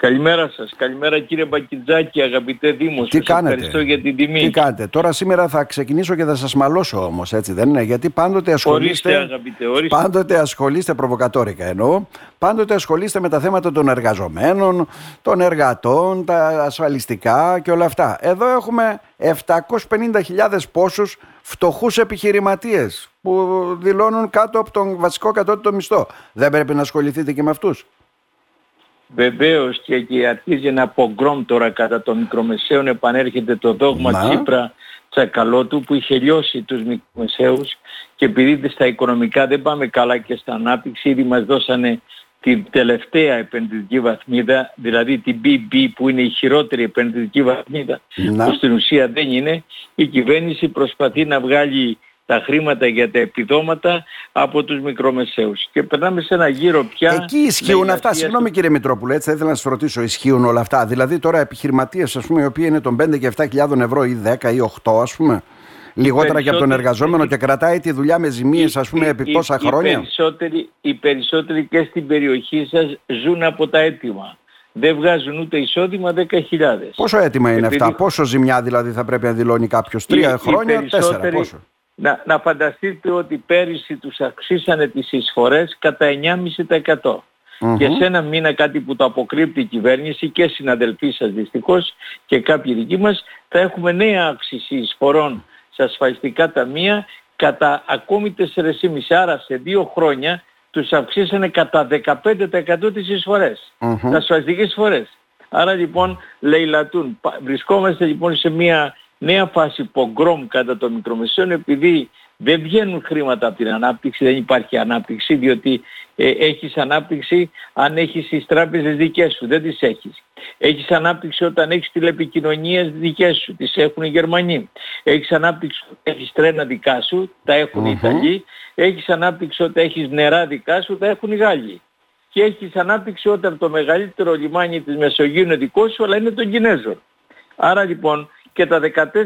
Καλημέρα σας. Καλημέρα κύριε Μπακιτζάκη, αγαπητέ Δήμος. Τι κάνετε; Ευχαριστώ για την τιμή. Τι κάνετε; Τώρα σήμερα θα ξεκινήσω και θα σας μαλώσω όμως, έτσι δεν είναι; Γιατί πάντοτε ασχολείστε... Ορίστε αγαπητέ, ορίστε. Πάντοτε ασχολείστε, προβοκατόρικα εννοώ, πάντοτε ασχολείστε με τα θέματα των εργαζομένων, των εργατών, τα ασφαλιστικά και όλα αυτά. Εδώ έχουμε 750.000 πόσους φτωχούς επιχειρηματίες που δηλώνουν κάτω από τον βασικό κατώτατο μισθό. Δεν πρέπει να ασχοληθείτε και με αυτούς. Βεβαίως και, και αρχίζει ένα πογκρόμ τώρα κατά των μικρομεσαίων επανέρχεται το δόγμα Να. Τσίπρα Τσακαλώτου που είχε λιώσει τους μικρομεσαίους και επειδή στα οικονομικά δεν πάμε καλά και στα ανάπτυξη ήδη μας δώσανε την τελευταία επενδυτική βαθμίδα, δηλαδή την BB που είναι η χειρότερη επενδυτική βαθμίδα Να. που στην ουσία δεν είναι, η κυβέρνηση προσπαθεί να βγάλει τα χρήματα για τα επιδόματα από τους μικρομεσαίους. Και περνάμε σε ένα γύρο πια... Εκεί ισχύουν με αυτά. εργασία Συγγνώμη κύριε Μητρόπουλε, έτσι θα ήθελα να σας ρωτήσω, ισχύουν όλα αυτά; Δηλαδή τώρα επιχειρηματίες, ας πούμε, οι οποίοι είναι των 5 και 7.000 ευρώ ή 10 ή 8, ας πούμε, λιγότερα και από τον περισσότεροι- εργαζόμενο και κρατάει τη δουλειά με ζημίες, ας πούμε, Οι- επί οι- τόσα οι χρόνια; περισσότεροι, οι περισσότεροι και στην περιοχή σας ζουν από τα έτοιμα. Δεν βγάζουν ούτε εισόδημα 10.000. Πόσο έτοιμα είναι Επειδή- αυτά, πόσο ζημιά δηλαδή θα πρέπει να δηλώνει κάποιος, Τρία Οι- οι χρόνια, τέσσερα, περισσότεροι- πόσο; Να, να φανταστείτε ότι πέρυσι τους αυξήσανε τις εισφορές κατά 9,5%. Μμμ. Και σε ένα μήνα κάτι που το αποκρύπτει η κυβέρνηση και συναδελφοί σας δυστυχώς και κάποιοι δικοί μας θα έχουμε νέα αύξηση εισφορών σε ασφαλιστικά ταμεία κατά ακόμη 4,5 άρα σε δύο χρόνια τους αυξήσανε κατά 15% τις εισφορές, Μμμ. τα ασφαλιστικές εισφορές. Άρα λοιπόν λαιλατούν. Πα- Βρισκόμαστε λοιπόν σε μια νέα φάση πογκρόμ κατά των μικρομεσαίων επειδή δεν βγαίνουν χρήματα από την ανάπτυξη, δεν υπάρχει ανάπτυξη διότι ε, έχεις ανάπτυξη αν έχεις τις τράπεζες δικές σου, δεν τις έχεις. Έχεις ανάπτυξη όταν έχεις τηλεπικοινωνίες δικές σου, τις έχουν οι Γερμανοί. Έχεις ανάπτυξη όταν έχεις τρένα δικά σου, τα έχουν οι Μμμ. Ιταλοί. Έχεις ανάπτυξη όταν έχεις νερά δικά σου, τα έχουν οι Γάλλοι. Και έχεις ανάπτυξη όταν το μεγαλύτερο λιμάνι της Μεσογείου είναι δικό σου, αλλά είναι των Κινέζων. Άρα λοιπόν και τα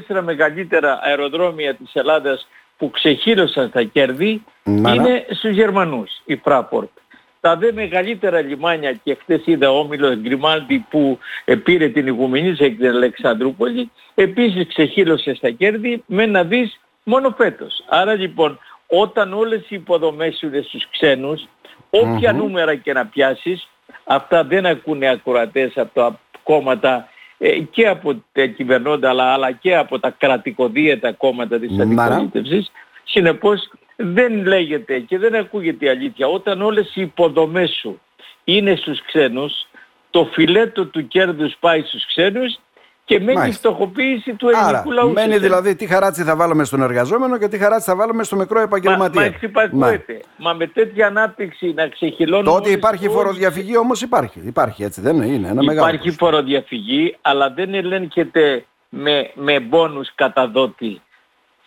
14 μεγαλύτερα αεροδρόμια της Ελλάδας που ξεχύλωσαν τα κέρδη Να, είναι στους Γερμανούς, η Fraport. Τα δε μεγαλύτερα λιμάνια και χθες είδα ο Όμιλος Γκριμάλτη που ε, πήρε την ηγουμενή σε την Αλεξανδρούπολη επίσης ξεχύλωσε στα κέρδη με να δεις μόνο φέτος. Άρα λοιπόν όταν όλες οι υποδομές είναι στους ξένους όποια Μμμ. νούμερα και να πιάσεις αυτά δεν ακούνε ακροατές από τα κόμματα ε, και από τα κυβερνώντα αλλά, αλλά και από τα κρατικοδίαιτα κόμματα της Να, να. αντιπολίτευσης. Συνεπώς δεν λέγεται και δεν ακούγεται η αλήθεια. Όταν όλες οι υποδομές σου είναι στους ξένους, το φιλέτο του κέρδους πάει στους ξένους και μένει η Μάλιστα. φτωχοποίηση του Άρα, ελληνικού λαού. μένει στους δηλαδή τι χαράτσι θα βάλουμε στον εργαζόμενο και τι χαράτσι θα βάλουμε στο μικρό Μα, επαγγελματία. μα εξυπακούεται. Μα με τέτοια ανάπτυξη να ξεχυλώνουμε... Το ότι όλες- υπάρχει όλες- φοροδιαφυγή όμως υπάρχει. Υπάρχει έτσι δεν είναι, είναι ένα μεγάλο. Υπάρχει ποσοστό. φοροδιαφυγή, αλλά δεν ελέγχεται με, με μπόνους κατά δότη.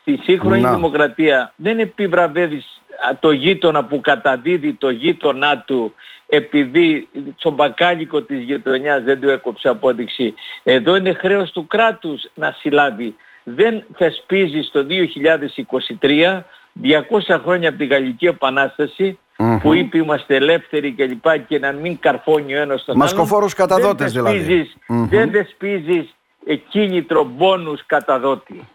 Στη σύγχρονη Να. δημοκρατία δεν επιβραβεύεις α, το γείτονα που καταδίδει το γείτονά του επειδή στον μπακάλικο της γειτονιάς δεν του έκοψε απόδειξη. Εδώ είναι χρέος του κράτους να συλλάβει. Δεν θεσπίζεις το 2023, 200 χρόνια από τη Γαλλική Επανάσταση, Μμμ. που είπε είμαστε ελεύθεροι και λοιπά και να μην καρφώνει ο ένας τον άλλον. Μασκοφόρους καταδότες δεν δηλαδή. θεσπίζεις- Μμμ. Δεν δεσπίζεις ε, κίνητρο μπόνους καταδότη.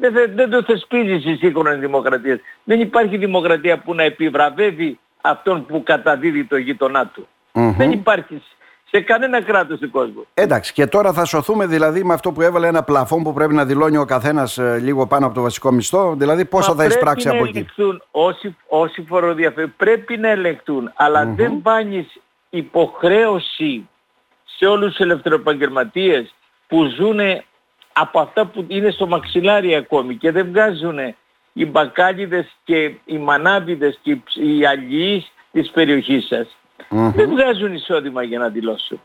Δεν, θε- δεν το θεσπίζεις η σύγχρονη δημοκρατίας. Δεν υπάρχει δημοκρατία που να επιβραβεύει αυτόν που καταδίδει το γείτονά του. Μμμ. Δεν υπάρχει σε κανένα κράτος του κόσμου. Εντάξει, και τώρα θα σωθούμε δηλαδή με αυτό που έβαλε ένα πλαφόν που πρέπει να δηλώνει ο καθένας λίγο πάνω από το βασικό μισθό. Δηλαδή, πόσα Μα θα εισπράξει πρέπει από να εκεί; ελεγχθούν όσοι, όσοι φοροδιαφεύγουν. Πρέπει να ελεγχθούν. Αλλά δεν βάνεις υποχρέωση σε όλους τους ελευθεροεπαγγελματίες που ζουν από αυτά που είναι στο μαξιλάρι ακόμη και δεν βγάζουν οι μπακάλιδες και οι μανάβιδες και οι ψ- οι αλληλείς της περιοχής σας. Μμμ. Δεν βγάζουν εισόδημα για να δηλώσουν.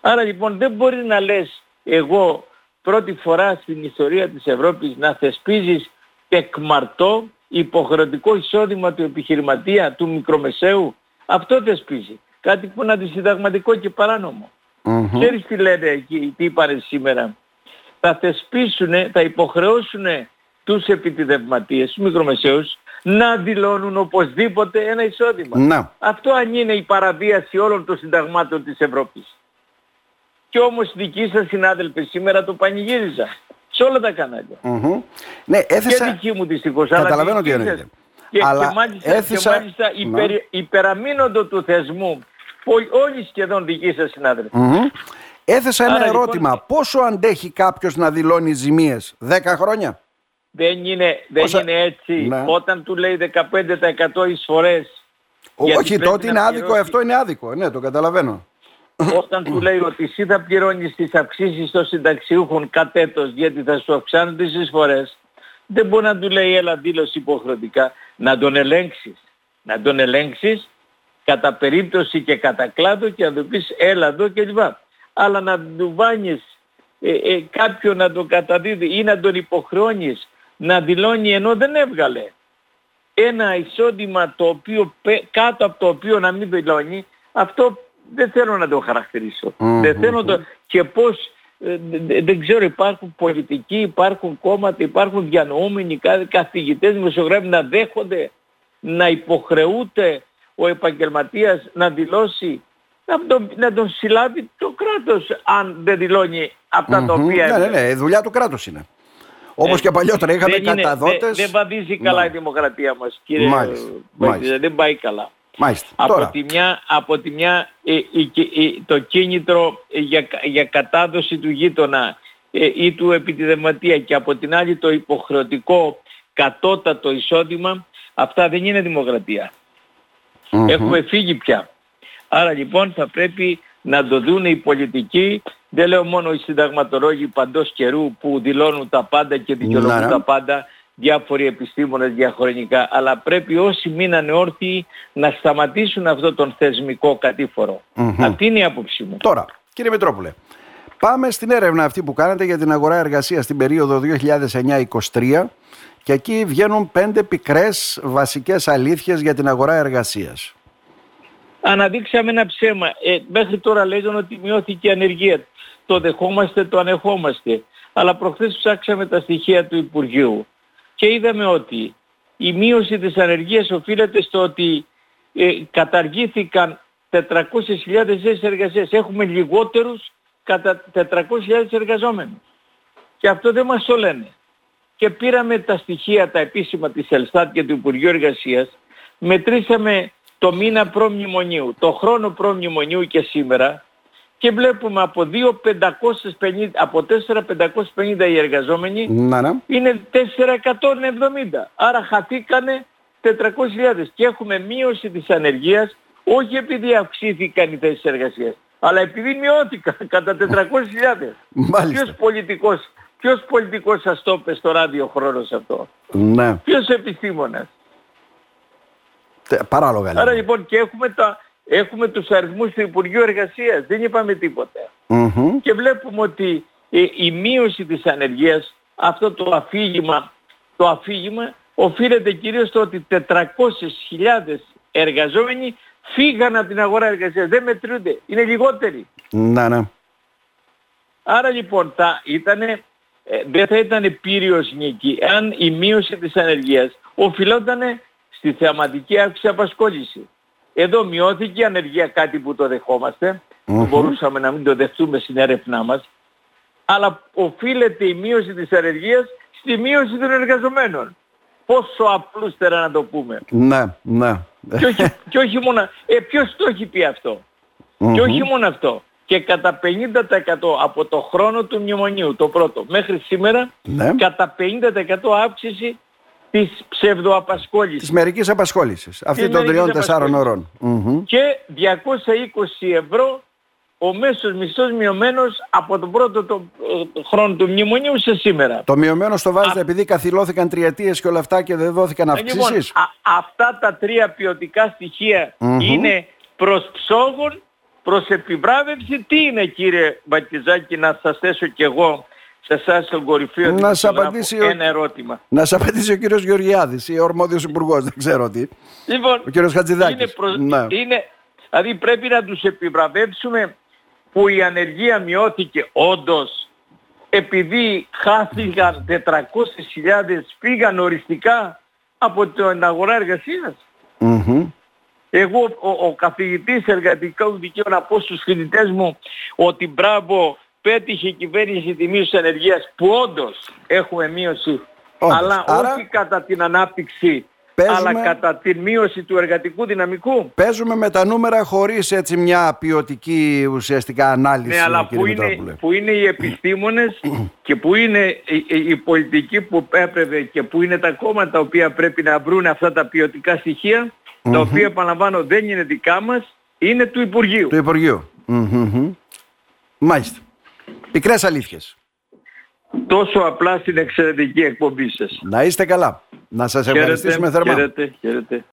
Άρα λοιπόν δεν μπορεί να λες εγώ πρώτη φορά στην ιστορία της Ευρώπης να θεσπίζεις εκμαρτό υποχρεωτικό εισόδημα του επιχειρηματία, του μικρομεσαίου. Αυτό θεσπίζει. Κάτι που είναι αντισυνταγματικό και παράνομο. Μμμ. Ξέρεις τι λένε εκεί, τι είπανε σήμερα; Θα θεσπίσουν, θα υποχρεώσουν τους επιτιδευματίες, τους μικρομεσαίους, να δηλώνουν οπωσδήποτε ένα εισόδημα. Να. Αυτό αν είναι η παραβίαση όλων των συνταγμάτων της Ευρώπης. Και όμως δική σας συνάδελφοι σήμερα το πανηγύριζα. Σε όλα τα κανάλια. Μμμ. Ναι, έθεσα... Και δική μου δυστυχώς. Καταλαβαίνω αλλά τι δική σας. εννοείται. Και, Αλλά και μάλιστα, έθεσα- και μάλιστα Ναι. υπερ, υπεραμείνοντο του θεσμού Όλοι- όλοι σχεδόν δικοί σας συνάδελφοι. Μμμ. Έθεσα ένα Άρα, λοιπόν, ερώτημα. Πόσο αντέχει κάποιος να δηλώνει ζημίες, 10 χρόνια; Δεν είναι, δεν Όσα- είναι έτσι. Ναι. Όταν του λέει 15% εισφορές, Γιατί Όχι, πρέπει τότε να είναι άδικο, πληρώσει. αυτό είναι άδικο. Ναι, το καταλαβαίνω. όταν του λέει ότι εσύ θα πληρώνεις τις αυξήσεις των συνταξιούχων κατ' έτος γιατί θα σου αυξάνουν τις εισφορές, δεν μπορεί να του λέει έλα δήλωση υποχρεωτικά να τον ελέγξεις. Να τον ελέγξεις κατά περίπτωση και κατά κλάδο και να του πεις έλα εδώ κλπ. Αλλά να του βάνεις ε, ε, κάποιον να τον καταδίδει ή να τον υποχρεώνεις να δηλώνει ενώ δεν έβγαλε ένα εισόδημα το οποίο, πε- κάτω από το οποίο να μην δηλώνει, αυτό δεν θέλω να το χαρακτηρίσω. Μμμ, Δεν θέλω το... Και πώς, ε, δε- δε- δεν ξέρω, υπάρχουν πολιτικοί, υπάρχουν κόμματα, υπάρχουν διανοούμενοι, κα- καθηγητές, δημοσιογράφοι να δέχονται, να υποχρεούται ο επαγγελματίας να δηλώσει, να τον, να τον συλλάβει το κράτος αν δεν δηλώνει αυτά τα Μμμ. οποία Ναι, ναι, έβγαλε. ναι, η δουλειά του κράτους είναι. Όπως Ε, και παλιότερα είχαμε δεν είναι- καταδότες. Δεν, δεν βαδίζει καλά Ναι. η δημοκρατία μας, κύριε Μάλιστα, Μπαϊτίδα, μάλιστα. Δεν πάει καλά. Μάλιστα. Από Τώρα, τη μια, από τη μια ε, η- η- το κίνητρο ε, για, κα- για κατάδοση του γείτονα ε, ή του επιτιδευματία και από την άλλη το υποχρεωτικό κατώτατο εισόδημα, αυτά δεν είναι δημοκρατία. μμμ. Έχουμε φύγει πια. Άρα λοιπόν θα πρέπει να το δουν οι πολιτικοί, δεν λέω μόνο οι συνταγματολόγοι παντός καιρού που δηλώνουν τα πάντα και δικαιολογούν Ναι, ναι. τα πάντα, διάφοροι επιστήμονες διαχρονικά, αλλά πρέπει όσοι μείνανε όρθιοι να σταματήσουν αυτό τον θεσμικό κατήφορο. Μμμ. Αυτή είναι η άποψή μου. Τώρα, κύριε Μητρόπουλε, πάμε στην έρευνα αυτή που κάνετε για την αγορά εργασίας στην περίοδο 2009-2023 και εκεί βγαίνουν πέντε πικρές βασικές αλήθειες για την αγορά εργασίας. Αναδείξαμε ένα ψέμα. Ε, μέχρι τώρα λέγανε ότι μειώθηκε η ανεργία. Το δεχόμαστε, το ανεχόμαστε. Αλλά προχθές ψάξαμε τα στοιχεία του Υπουργείου και είδαμε ότι η μείωση της ανεργίας οφείλεται στο ότι ε, καταργήθηκαν 400.000 θέσεις εργασίας. Έχουμε λιγότερους κατά 400.000 εργαζόμενους. Και αυτό δεν μας το λένε. Και πήραμε τα στοιχεία, τα επίσημα της Ελστάτ και του Υπουργείου Εργασίας, μετρήσαμε το μήνα προμνημονίου, το χρόνο προμνημονίου και σήμερα και βλέπουμε από, 2.550 από 4.550 οι εργαζόμενοι Να, ναι. είναι 470. Άρα χαθήκανε 400.000 και έχουμε μείωση της ανεργίας όχι επειδή αυξήθηκαν οι θέσεις εργασίας αλλά επειδή μειώθηκαν κατά 400.000. Μάλιστα. Ποιος πολιτικός, ποιος πολιτικός σας το είπε στο ραδιοχρόνο αυτό; Ναι. Ποιος επιστήμονας; Τε- Παράλογα Άρα λέμε. λοιπόν και έχουμε, τα, έχουμε τους αριθμούς του Υπουργείου Εργασίας. Δεν είπαμε τίποτα. Μμμ. Και βλέπουμε ότι ε, η μείωση της ανεργίας, αυτό το αφήγημα, το αφήγημα οφείλεται κυρίως στο ότι 400.000 εργαζόμενοι φύγαν από την αγορά εργασίας. Δεν μετρούνται. Είναι λιγότεροι. Ναι, ναι. Άρα λοιπόν θα ήτανε, ε, δεν θα ήταν πύριος νίκη αν η μείωση της ανεργίας οφειλόταν στη θεαματική αύξηση απασχόληση. Εδώ μειώθηκε η ανεργία κάτι που το δεχόμαστε, Μμμ. μπορούσαμε να μην το δεχτούμε στην έρευνά μας, αλλά οφείλεται η μείωση της ανεργίας στη μείωση των εργαζομένων. Πόσο απλούστερα να το πούμε. Ναι, ναι. και, όχι, και όχι μόνο... Ε, ποιος το έχει πει αυτό; Και όχι μόνο αυτό. Και κατά 50% από το χρόνο του μνημονίου, το πρώτο, μέχρι σήμερα, Ναι. κατά 50% αύξηση της ψευδοαπασχόλησης. Της μερικής απασχόλησης. Αυτή Της των μερικής τριών-τεσσάρων ωρών. Μμμ. Και 220 ευρώ ο μέσος μισθός μειωμένος από τον πρώτο το, ε, χρόνο του μνημονίου σε σήμερα. Το μειωμένο στο βάζετε επειδή καθυλώθηκαν τριετίες και όλα αυτά και δεν δόθηκαν Λοιπόν, αυξήσεις; α- αυτά τα τρία ποιοτικά στοιχεία Μμμ. είναι προς ψόγων, προς επιβράβευση. Τι είναι κύριε Μπατιζάκη να σας θέσω κι εγώ σε εσάς στον κορυφαίο Να σας δημοσιογράφο απαντήσει ο- ένα ερώτημα. Να σας απαντήσει ο κύριος Γεωργιάδης ή ο ορμόδιος υπουργός, δεν ξέρω τι. Λοιπόν, Ο κύριος Χατζηδάκης. είναι, προς- Ναι. είναι, δηλαδή πρέπει να τους επιβραβεύσουμε που η ανεργία μειώθηκε όντως επειδή χάθηκαν 400.000 πήγαν οριστικά από την αγορά εργασίας. Εγώ ο, ο καθηγητής εργατικών δικαίων να πω στους φοιτητές μου ότι μπράβο πέτυχε η κυβέρνηση της μείωση ενεργείας που όντως έχουμε μείωση αλλά όχι κατά την ανάπτυξη αλλά κατά την μείωση του εργατικού δυναμικού. Παίζουμε με τα νούμερα χωρίς έτσι μια ποιοτική ουσιαστικά ανάλυση. Ναι, αλλά που είναι, που είναι οι επιστήμονες και που είναι οι, πολιτικοί που έπρεπε και που είναι τα κόμματα τα οποία πρέπει να βρουν αυτά τα ποιοτικά στοιχεία τα οποία επαναλαμβάνω δεν είναι δικά μας, είναι του Υπουργείου. Του Υπουργείου. Μάλιστα. Πικρές αλήθειες. Τόσο απλά στην εξαιρετική εκπομπή σας. Να είστε καλά. Να σας ευχαριστήσουμε θερμά. Χαίρετε, χαίρετε.